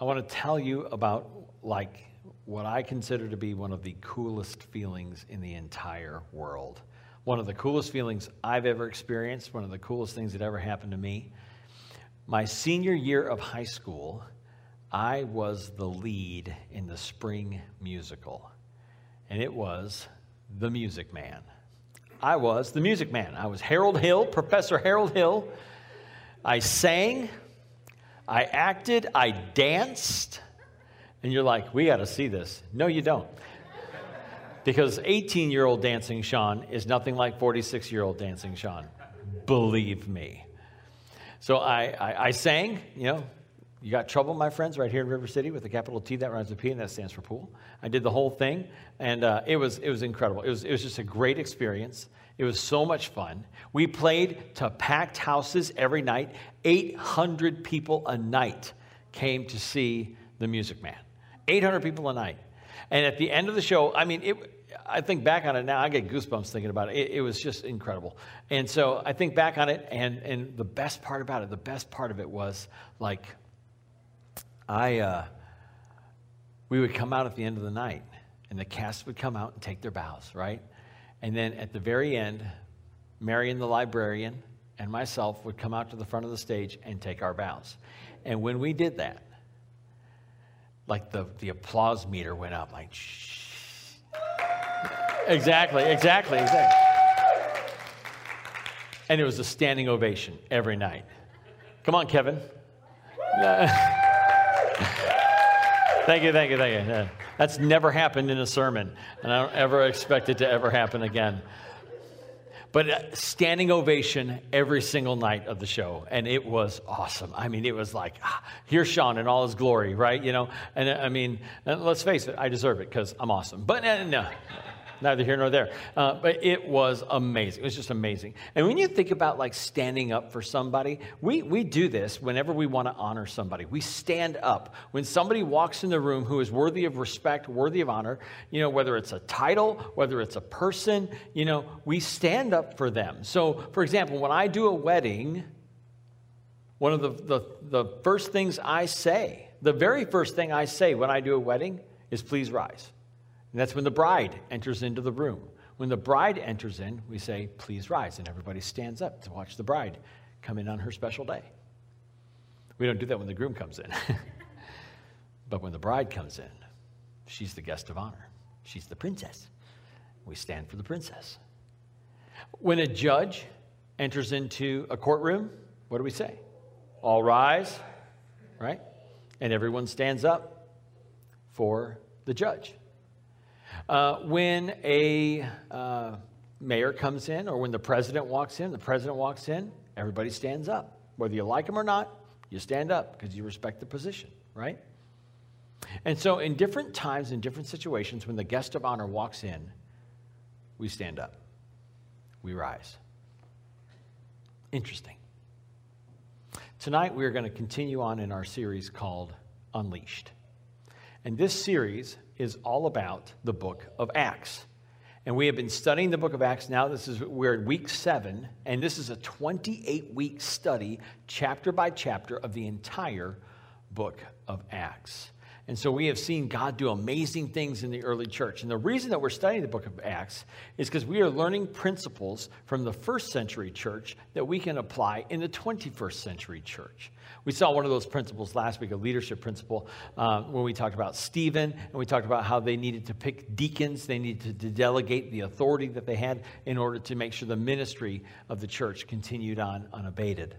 I want to tell you about like what I consider to be one of the coolest feelings in the entire world. One of the coolest feelings I've ever experienced, one of the coolest things that ever happened to me. My senior year of high school, I was the lead in the spring musical, and it was The Music Man. I was the Music Man. I was Harold Hill, Professor Harold Hill. I sang, I acted, I danced, and you're like, we got to see this. No, you don't. Because 18 year old dancing Sean is nothing like 46 year old dancing Sean. Believe me. So I, I, I, sang, you know, you got trouble, my friends, right here in River City with a capital T that rhymes with P and that stands for pool. I did the whole thing, and uh, it, was, it was incredible. It was, it was just a great experience. It was so much fun. We played to packed houses every night. 800 people a night came to see the Music Man. 800 people a night. And at the end of the show, I mean, it, I think back on it now, I get goosebumps thinking about it. it. it. was just incredible. And so I think back on it, and, and the best part about it, the best part of it was like, I, uh, we would come out at the end of the night, and the cast would come out and take their bows, right? And then at the very end, Marion, the librarian, and myself would come out to the front of the stage and take our bows. And when we did that, like the, the applause meter went up, like, shh. Exactly, exactly, exactly. And it was a standing ovation every night. Come on, Kevin. thank you, thank you, thank you. That's never happened in a sermon, and I don't ever expect it to ever happen again. But uh, standing ovation every single night of the show, and it was awesome. I mean, it was like, ah, here's Sean in all his glory, right? You know, and uh, I mean, uh, let's face it, I deserve it because I'm awesome. But uh, no, neither here nor there. Uh, but it was amazing. It was just amazing. And when you think about like standing up for somebody, we, we do this whenever we want to honor somebody. We stand up. When somebody walks in the room who is worthy of respect, worthy of honor, you know, whether it's a title, whether it's a person, you know, we stand up for them. So, for example, when I do a wedding, one of the, the, the first things I say, the very first thing I say when I do a wedding is please rise. And that's when the bride enters into the room. When the bride enters in, we say, Please rise. And everybody stands up to watch the bride come in on her special day. We don't do that when the groom comes in. but when the bride comes in, she's the guest of honor, she's the princess. We stand for the princess. When a judge enters into a courtroom, what do we say? All rise, right? And everyone stands up for the judge. Uh, when a uh, mayor comes in or when the president walks in, the president walks in, everybody stands up. Whether you like him or not, you stand up because you respect the position, right? And so, in different times, in different situations, when the guest of honor walks in, we stand up, we rise. Interesting. Tonight, we are going to continue on in our series called Unleashed. And this series is all about the book of Acts. And we have been studying the book of Acts now. This is we're in week seven, and this is a 28 week study, chapter by chapter, of the entire book of Acts. And so we have seen God do amazing things in the early church. And the reason that we're studying the book of Acts is because we are learning principles from the first century church that we can apply in the 21st century church. We saw one of those principles last week, a leadership principle, uh, when we talked about Stephen and we talked about how they needed to pick deacons, they needed to delegate the authority that they had in order to make sure the ministry of the church continued on unabated.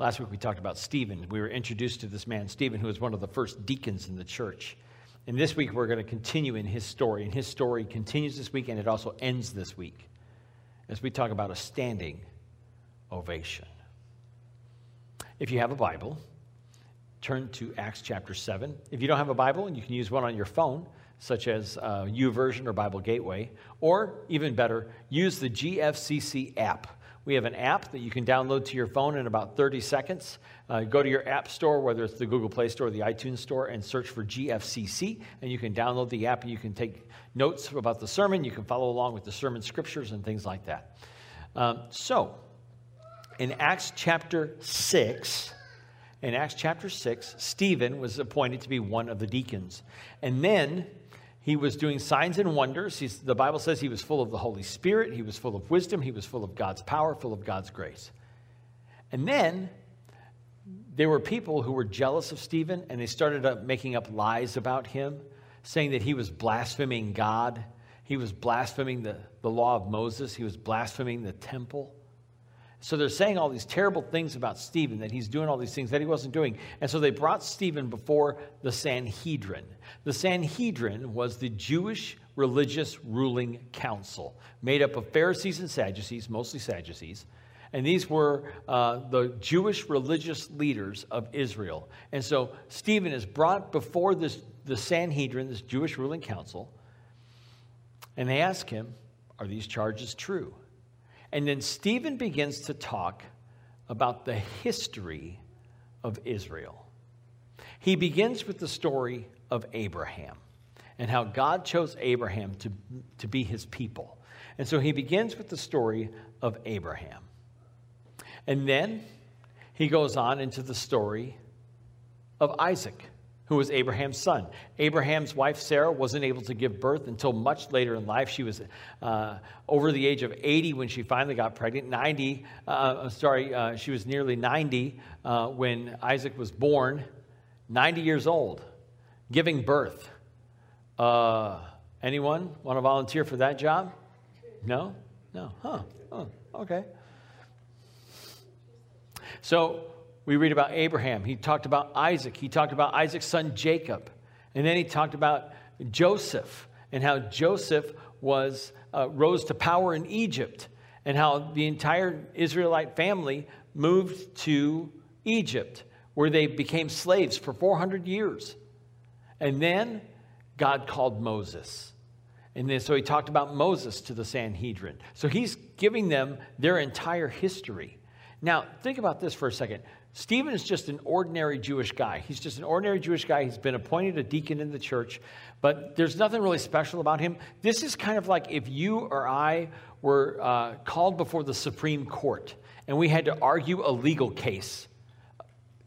Last week we talked about Stephen. We were introduced to this man, Stephen, who was one of the first deacons in the church. And this week we're going to continue in his story. And his story continues this week and it also ends this week as we talk about a standing ovation. If you have a Bible, turn to Acts chapter 7. If you don't have a Bible, you can use one on your phone, such as uh, YouVersion or Bible Gateway, or even better, use the GFCC app. We have an app that you can download to your phone in about 30 seconds. Uh, go to your app store, whether it's the Google Play Store or the iTunes Store, and search for GFCC. And you can download the app and you can take notes about the sermon. You can follow along with the sermon scriptures and things like that. Um, so, in Acts chapter 6, in Acts chapter 6, Stephen was appointed to be one of the deacons. And then he was doing signs and wonders. He's, the Bible says he was full of the Holy Spirit, he was full of wisdom, he was full of God's power, full of God's grace. And then there were people who were jealous of Stephen and they started up making up lies about him, saying that he was blaspheming God, he was blaspheming the, the law of Moses, he was blaspheming the temple. So they're saying all these terrible things about Stephen, that he's doing all these things that he wasn't doing. And so they brought Stephen before the Sanhedrin. The Sanhedrin was the Jewish religious ruling council, made up of Pharisees and Sadducees, mostly Sadducees. And these were uh, the Jewish religious leaders of Israel. And so Stephen is brought before this, the Sanhedrin, this Jewish ruling council, and they ask him, Are these charges true? And then Stephen begins to talk about the history of Israel. He begins with the story of Abraham and how God chose Abraham to, to be his people. And so he begins with the story of Abraham. And then he goes on into the story of Isaac who was Abraham's son. Abraham's wife, Sarah, wasn't able to give birth until much later in life. She was uh, over the age of 80 when she finally got pregnant. 90, uh, sorry, uh, she was nearly 90 uh, when Isaac was born. 90 years old, giving birth. Uh, anyone want to volunteer for that job? No? No? Huh. Oh, okay. So, we read about Abraham. He talked about Isaac. He talked about Isaac's son Jacob. And then he talked about Joseph and how Joseph was, uh, rose to power in Egypt and how the entire Israelite family moved to Egypt where they became slaves for 400 years. And then God called Moses. And then so he talked about Moses to the Sanhedrin. So he's giving them their entire history. Now, think about this for a second. Stephen is just an ordinary Jewish guy. He's just an ordinary Jewish guy. He's been appointed a deacon in the church, but there's nothing really special about him. This is kind of like if you or I were uh, called before the Supreme Court and we had to argue a legal case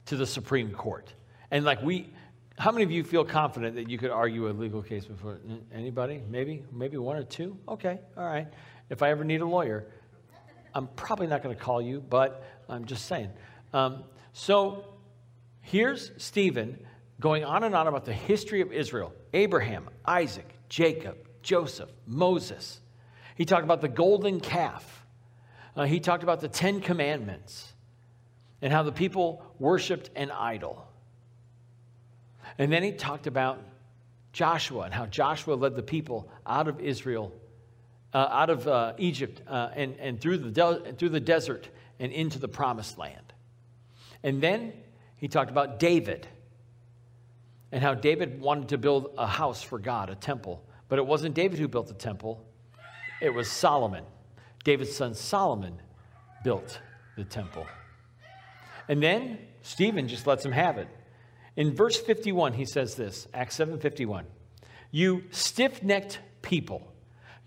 to the Supreme Court. And like we, how many of you feel confident that you could argue a legal case before anybody? Maybe, maybe one or two? Okay, all right. If I ever need a lawyer, I'm probably not going to call you, but I'm just saying. Um, so here's Stephen going on and on about the history of Israel Abraham, Isaac, Jacob, Joseph, Moses. He talked about the golden calf. Uh, he talked about the Ten Commandments and how the people worshiped an idol. And then he talked about Joshua and how Joshua led the people out of Israel, uh, out of uh, Egypt, uh, and, and through, the de- through the desert and into the promised land. And then he talked about David and how David wanted to build a house for God, a temple. But it wasn't David who built the temple, it was Solomon. David's son Solomon built the temple. And then Stephen just lets him have it. In verse 51, he says this Acts 7 51. You stiff necked people.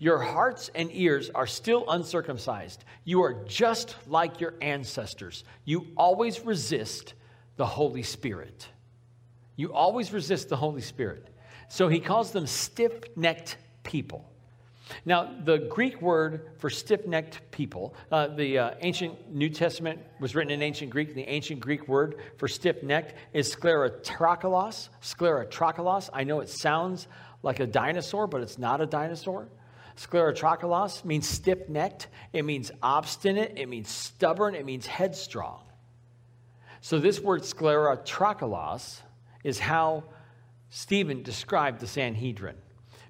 Your hearts and ears are still uncircumcised. You are just like your ancestors. You always resist the Holy Spirit. You always resist the Holy Spirit. So he calls them stiff necked people. Now, the Greek word for stiff necked people, uh, the uh, ancient New Testament was written in ancient Greek. The ancient Greek word for stiff necked is sclerotrokalos. Sclerotrokalos. I know it sounds like a dinosaur, but it's not a dinosaur. Sclerotrokalos means stiff necked, it means obstinate, it means stubborn, it means headstrong. So, this word sclerotrokalos is how Stephen described the Sanhedrin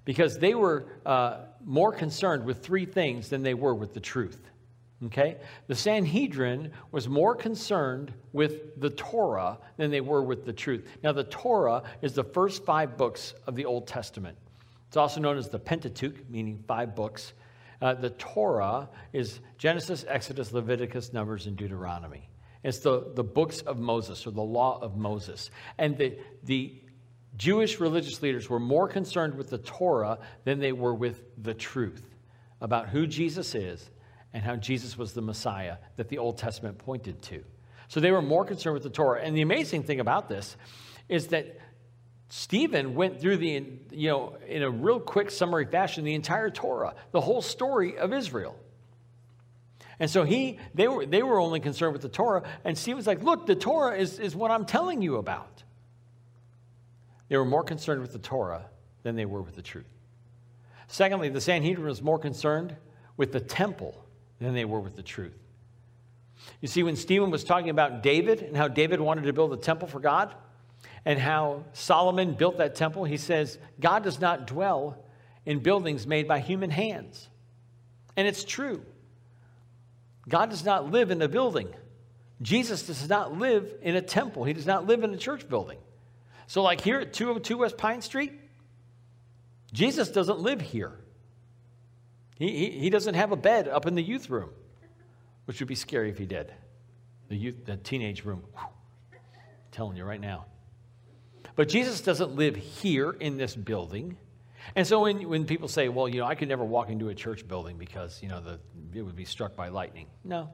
because they were uh, more concerned with three things than they were with the truth. Okay? The Sanhedrin was more concerned with the Torah than they were with the truth. Now, the Torah is the first five books of the Old Testament. It's also known as the Pentateuch, meaning five books. Uh, the Torah is Genesis, Exodus, Leviticus, Numbers, and Deuteronomy. It's the, the books of Moses or the law of Moses. And the, the Jewish religious leaders were more concerned with the Torah than they were with the truth about who Jesus is and how Jesus was the Messiah that the Old Testament pointed to. So they were more concerned with the Torah. And the amazing thing about this is that Stephen went through the, you know, in a real quick summary fashion, the entire Torah, the whole story of Israel. And so he, they were, they were only concerned with the Torah. And Stephen's like, look, the Torah is, is what I'm telling you about. They were more concerned with the Torah than they were with the truth. Secondly, the Sanhedrin was more concerned with the temple than they were with the truth. You see, when Stephen was talking about David and how David wanted to build a temple for God, and how Solomon built that temple, he says, God does not dwell in buildings made by human hands. And it's true. God does not live in a building. Jesus does not live in a temple. He does not live in a church building. So, like here at 202 West Pine Street, Jesus doesn't live here. He, he, he doesn't have a bed up in the youth room, which would be scary if he did. The, youth, the teenage room. I'm telling you right now. But Jesus doesn't live here in this building. And so when, when people say, well, you know, I could never walk into a church building because, you know, the, it would be struck by lightning. No,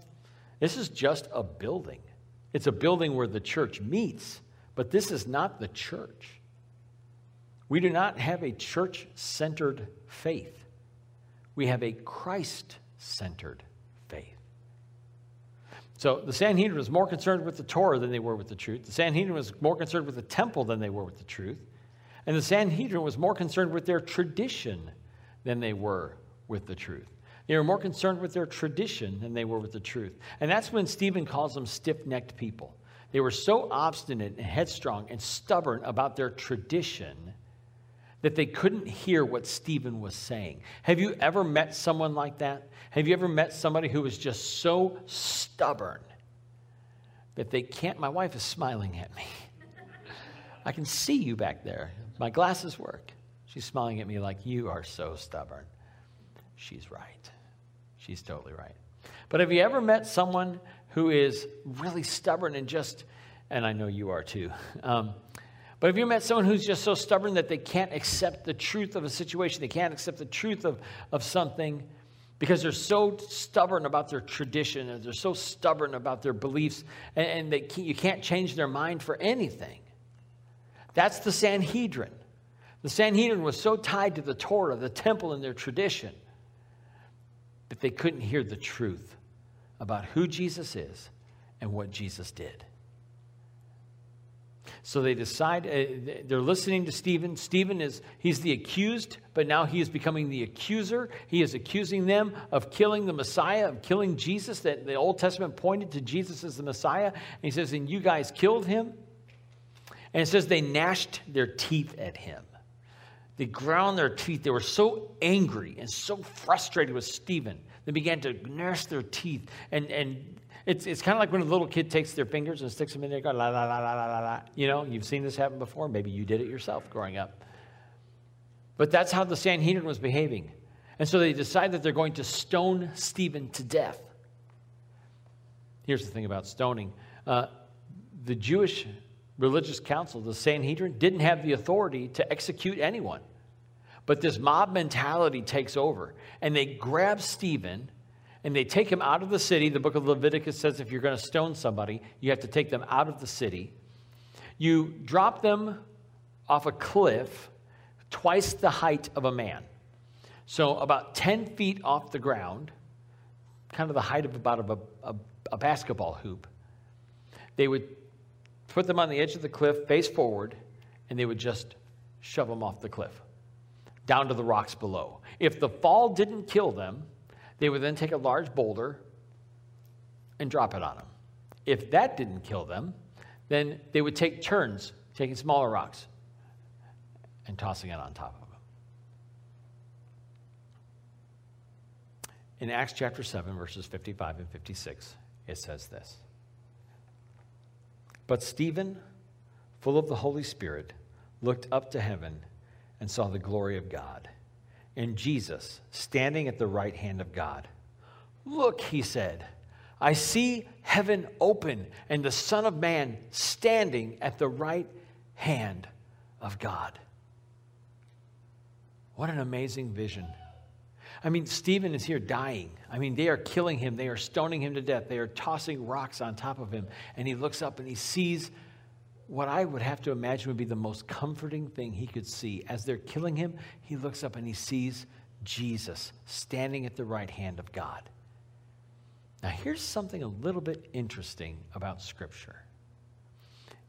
this is just a building. It's a building where the church meets, but this is not the church. We do not have a church centered faith, we have a Christ centered faith. So the Sanhedrin was more concerned with the Torah than they were with the truth. The Sanhedrin was more concerned with the temple than they were with the truth. And the Sanhedrin was more concerned with their tradition than they were with the truth. They were more concerned with their tradition than they were with the truth. And that's when Stephen calls them stiff necked people. They were so obstinate and headstrong and stubborn about their tradition that they couldn't hear what Stephen was saying. Have you ever met someone like that? Have you ever met somebody who was just so stubborn that they can't? My wife is smiling at me. I can see you back there. My glasses work. She's smiling at me like, You are so stubborn. She's right. She's totally right. But have you ever met someone who is really stubborn and just, and I know you are too, um, but have you met someone who's just so stubborn that they can't accept the truth of a situation? They can't accept the truth of, of something because they're so stubborn about their tradition and they're so stubborn about their beliefs and, and they can't, you can't change their mind for anything. That's the Sanhedrin. The Sanhedrin was so tied to the Torah, the temple, and their tradition that they couldn't hear the truth about who Jesus is and what Jesus did. So they decide, uh, they're listening to Stephen. Stephen is, he's the accused, but now he is becoming the accuser. He is accusing them of killing the Messiah, of killing Jesus, that the Old Testament pointed to Jesus as the Messiah. And he says, and you guys killed him. And it says they gnashed their teeth at him. They ground their teeth. They were so angry and so frustrated with Stephen. They began to gnash their teeth and, and it's, it's kind of like when a little kid takes their fingers and sticks them in there, go la la la la la la. You know, you've seen this happen before. Maybe you did it yourself growing up. But that's how the Sanhedrin was behaving. And so they decide that they're going to stone Stephen to death. Here's the thing about stoning uh, the Jewish religious council, the Sanhedrin, didn't have the authority to execute anyone. But this mob mentality takes over, and they grab Stephen and they take him out of the city. The book of Leviticus says if you're going to stone somebody, you have to take them out of the city. You drop them off a cliff twice the height of a man. So, about 10 feet off the ground, kind of the height of about a, a, a basketball hoop. They would put them on the edge of the cliff, face forward, and they would just shove them off the cliff down to the rocks below. If the fall didn't kill them, they would then take a large boulder and drop it on them. If that didn't kill them, then they would take turns taking smaller rocks and tossing it on top of them. In Acts chapter 7, verses 55 and 56, it says this But Stephen, full of the Holy Spirit, looked up to heaven and saw the glory of God and Jesus standing at the right hand of God. Look, he said, I see heaven open and the Son of Man standing at the right hand of God. What an amazing vision. I mean, Stephen is here dying. I mean, they are killing him. They are stoning him to death. They are tossing rocks on top of him. And he looks up and he sees what I would have to imagine would be the most comforting thing he could see. As they're killing him, he looks up and he sees Jesus standing at the right hand of God. Now, here's something a little bit interesting about Scripture.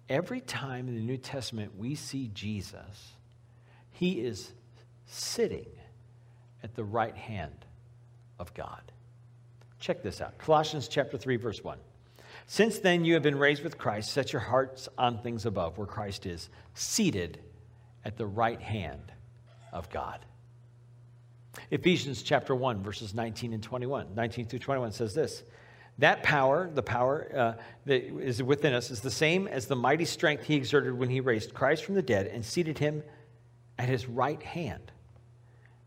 Every time in the New Testament we see Jesus, he is sitting at the right hand of God. Check this out Colossians chapter 3, verse 1. Since then you have been raised with Christ, set your hearts on things above, where Christ is, seated at the right hand of God. Ephesians chapter 1, verses 19 and 21. 19 through 21 says this That power, the power uh, that is within us, is the same as the mighty strength he exerted when he raised Christ from the dead and seated him at his right hand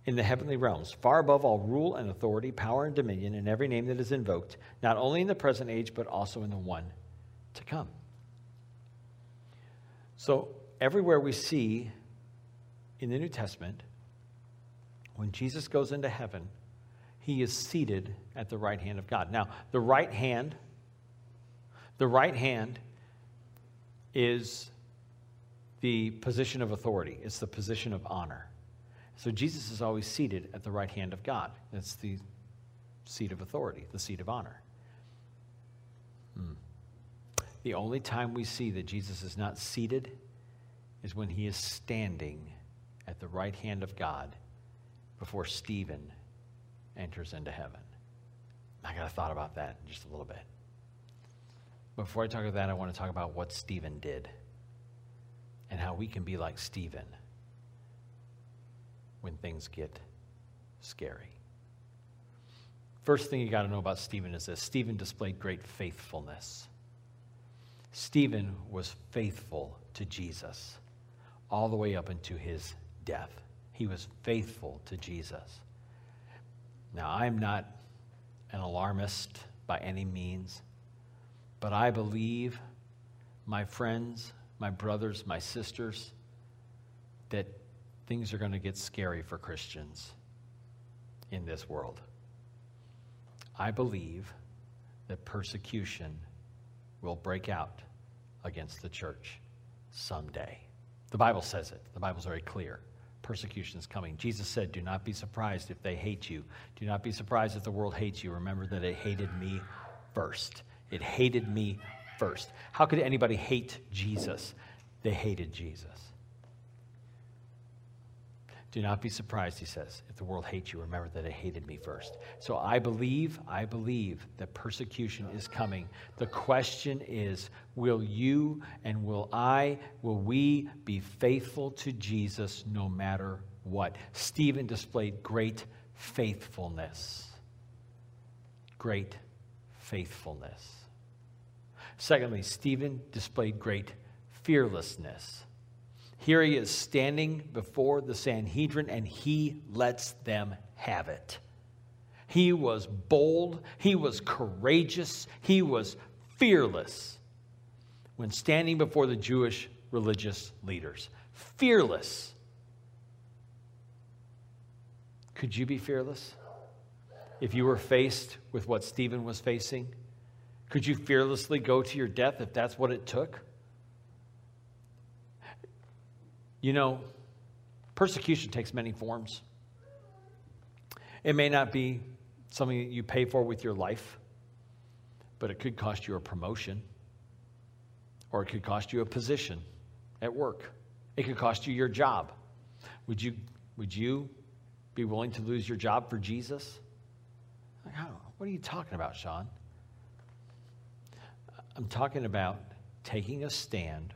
in the heavenly realms, far above all rule and authority, power and dominion, and every name that is invoked, not only in the present age, but also in the one to come. So, everywhere we see in the New Testament, when Jesus goes into heaven, he is seated at the right hand of God. Now, the right hand, the right hand is the position of authority, it's the position of honor. So Jesus is always seated at the right hand of God. That's the seat of authority, the seat of honor. Hmm. The only time we see that Jesus is not seated is when he is standing at the right hand of God before Stephen enters into heaven. I got to thought about that in just a little bit. Before I talk about that, I want to talk about what Stephen did and how we can be like Stephen when things get scary. First thing you got to know about Stephen is this Stephen displayed great faithfulness. Stephen was faithful to Jesus all the way up into his death. He was faithful to Jesus. Now, I'm not an alarmist by any means, but I believe, my friends, my brothers, my sisters, that things are going to get scary for Christians in this world. I believe that persecution will break out against the church someday. The Bible says it, the Bible's very clear. Persecution is coming. Jesus said, Do not be surprised if they hate you. Do not be surprised if the world hates you. Remember that it hated me first. It hated me first. How could anybody hate Jesus? They hated Jesus. Do not be surprised, he says, if the world hates you. Remember that it hated me first. So I believe, I believe that persecution is coming. The question is will you and will I, will we be faithful to Jesus no matter what? Stephen displayed great faithfulness. Great faithfulness. Secondly, Stephen displayed great fearlessness. Here he is standing before the Sanhedrin and he lets them have it. He was bold, he was courageous, he was fearless when standing before the Jewish religious leaders. Fearless. Could you be fearless if you were faced with what Stephen was facing? Could you fearlessly go to your death if that's what it took? You know, persecution takes many forms. It may not be something that you pay for with your life, but it could cost you a promotion, or it could cost you a position at work. It could cost you your job. Would you, would you be willing to lose your job for Jesus? Like, what are you talking about, Sean? I'm talking about taking a stand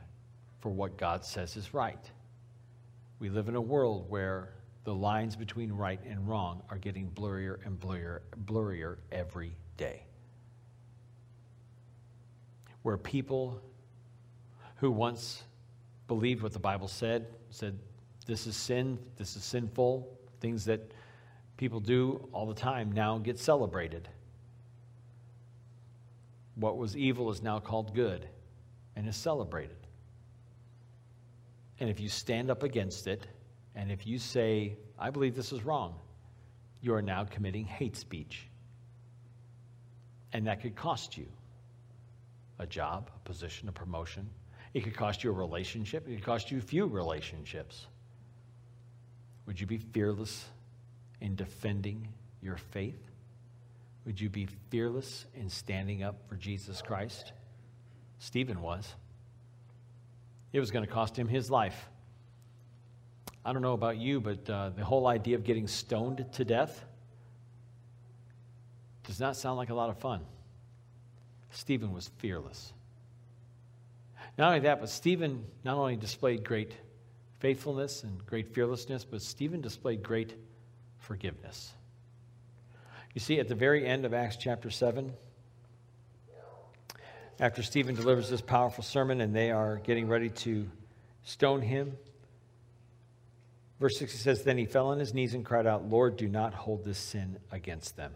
for what God says is right. We live in a world where the lines between right and wrong are getting blurrier and blurrier, blurrier every day. Where people who once believed what the Bible said, said, this is sin, this is sinful, things that people do all the time now get celebrated. What was evil is now called good and is celebrated. And if you stand up against it, and if you say, I believe this is wrong, you are now committing hate speech. And that could cost you a job, a position, a promotion. It could cost you a relationship. It could cost you few relationships. Would you be fearless in defending your faith? Would you be fearless in standing up for Jesus Christ? Stephen was. It was going to cost him his life. I don't know about you, but uh, the whole idea of getting stoned to death does not sound like a lot of fun. Stephen was fearless. Not only that, but Stephen not only displayed great faithfulness and great fearlessness, but Stephen displayed great forgiveness. You see, at the very end of Acts chapter 7, after Stephen delivers this powerful sermon and they are getting ready to stone him, verse 60 says, Then he fell on his knees and cried out, Lord, do not hold this sin against them.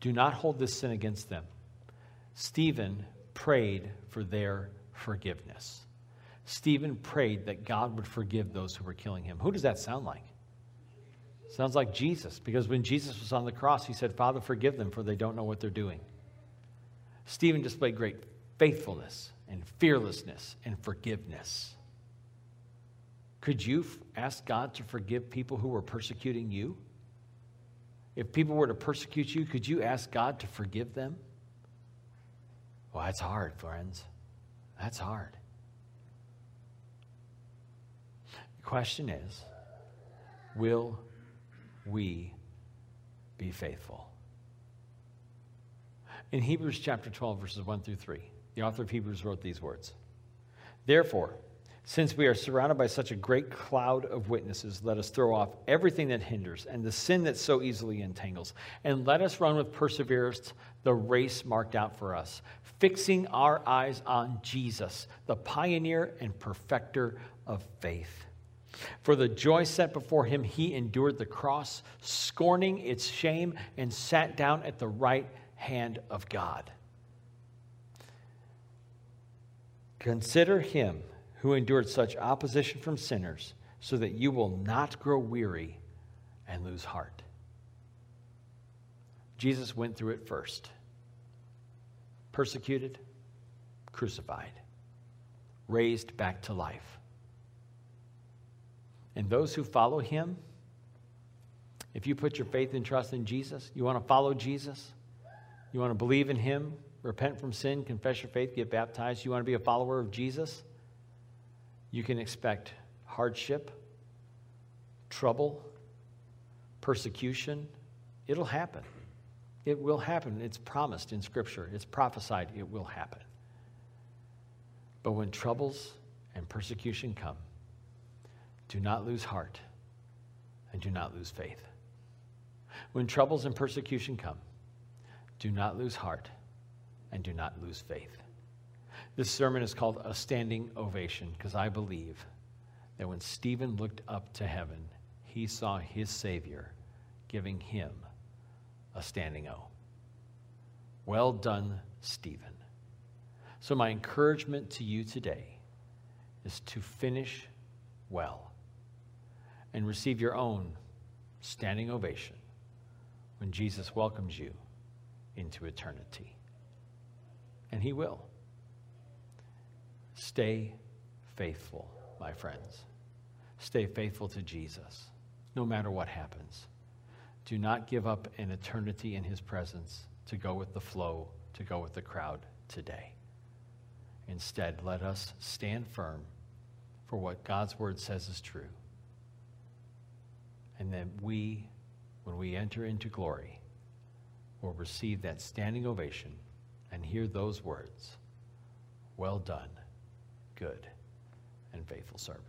Do not hold this sin against them. Stephen prayed for their forgiveness. Stephen prayed that God would forgive those who were killing him. Who does that sound like? Sounds like Jesus, because when Jesus was on the cross, he said, Father, forgive them, for they don't know what they're doing. Stephen displayed great faithfulness and fearlessness and forgiveness. Could you ask God to forgive people who were persecuting you? If people were to persecute you, could you ask God to forgive them? Well, that's hard, friends. That's hard. The question is will we be faithful? In Hebrews chapter 12, verses 1 through 3, the author of Hebrews wrote these words Therefore, since we are surrounded by such a great cloud of witnesses, let us throw off everything that hinders and the sin that so easily entangles, and let us run with perseverance the race marked out for us, fixing our eyes on Jesus, the pioneer and perfecter of faith. For the joy set before him, he endured the cross, scorning its shame, and sat down at the right hand of God. Consider him who endured such opposition from sinners, so that you will not grow weary and lose heart. Jesus went through it first persecuted, crucified, raised back to life. And those who follow him, if you put your faith and trust in Jesus, you want to follow Jesus, you want to believe in him, repent from sin, confess your faith, get baptized, you want to be a follower of Jesus, you can expect hardship, trouble, persecution. It'll happen. It will happen. It's promised in Scripture, it's prophesied it will happen. But when troubles and persecution come, do not lose heart and do not lose faith. When troubles and persecution come, do not lose heart and do not lose faith. This sermon is called A Standing Ovation because I believe that when Stephen looked up to heaven, he saw his Savior giving him a standing O. Well done, Stephen. So, my encouragement to you today is to finish well and receive your own standing ovation when Jesus welcomes you into eternity. And he will. Stay faithful, my friends. Stay faithful to Jesus, no matter what happens. Do not give up an eternity in his presence to go with the flow, to go with the crowd today. Instead, let us stand firm for what God's word says is true. And then we, when we enter into glory, will receive that standing ovation and hear those words Well done, good and faithful servant.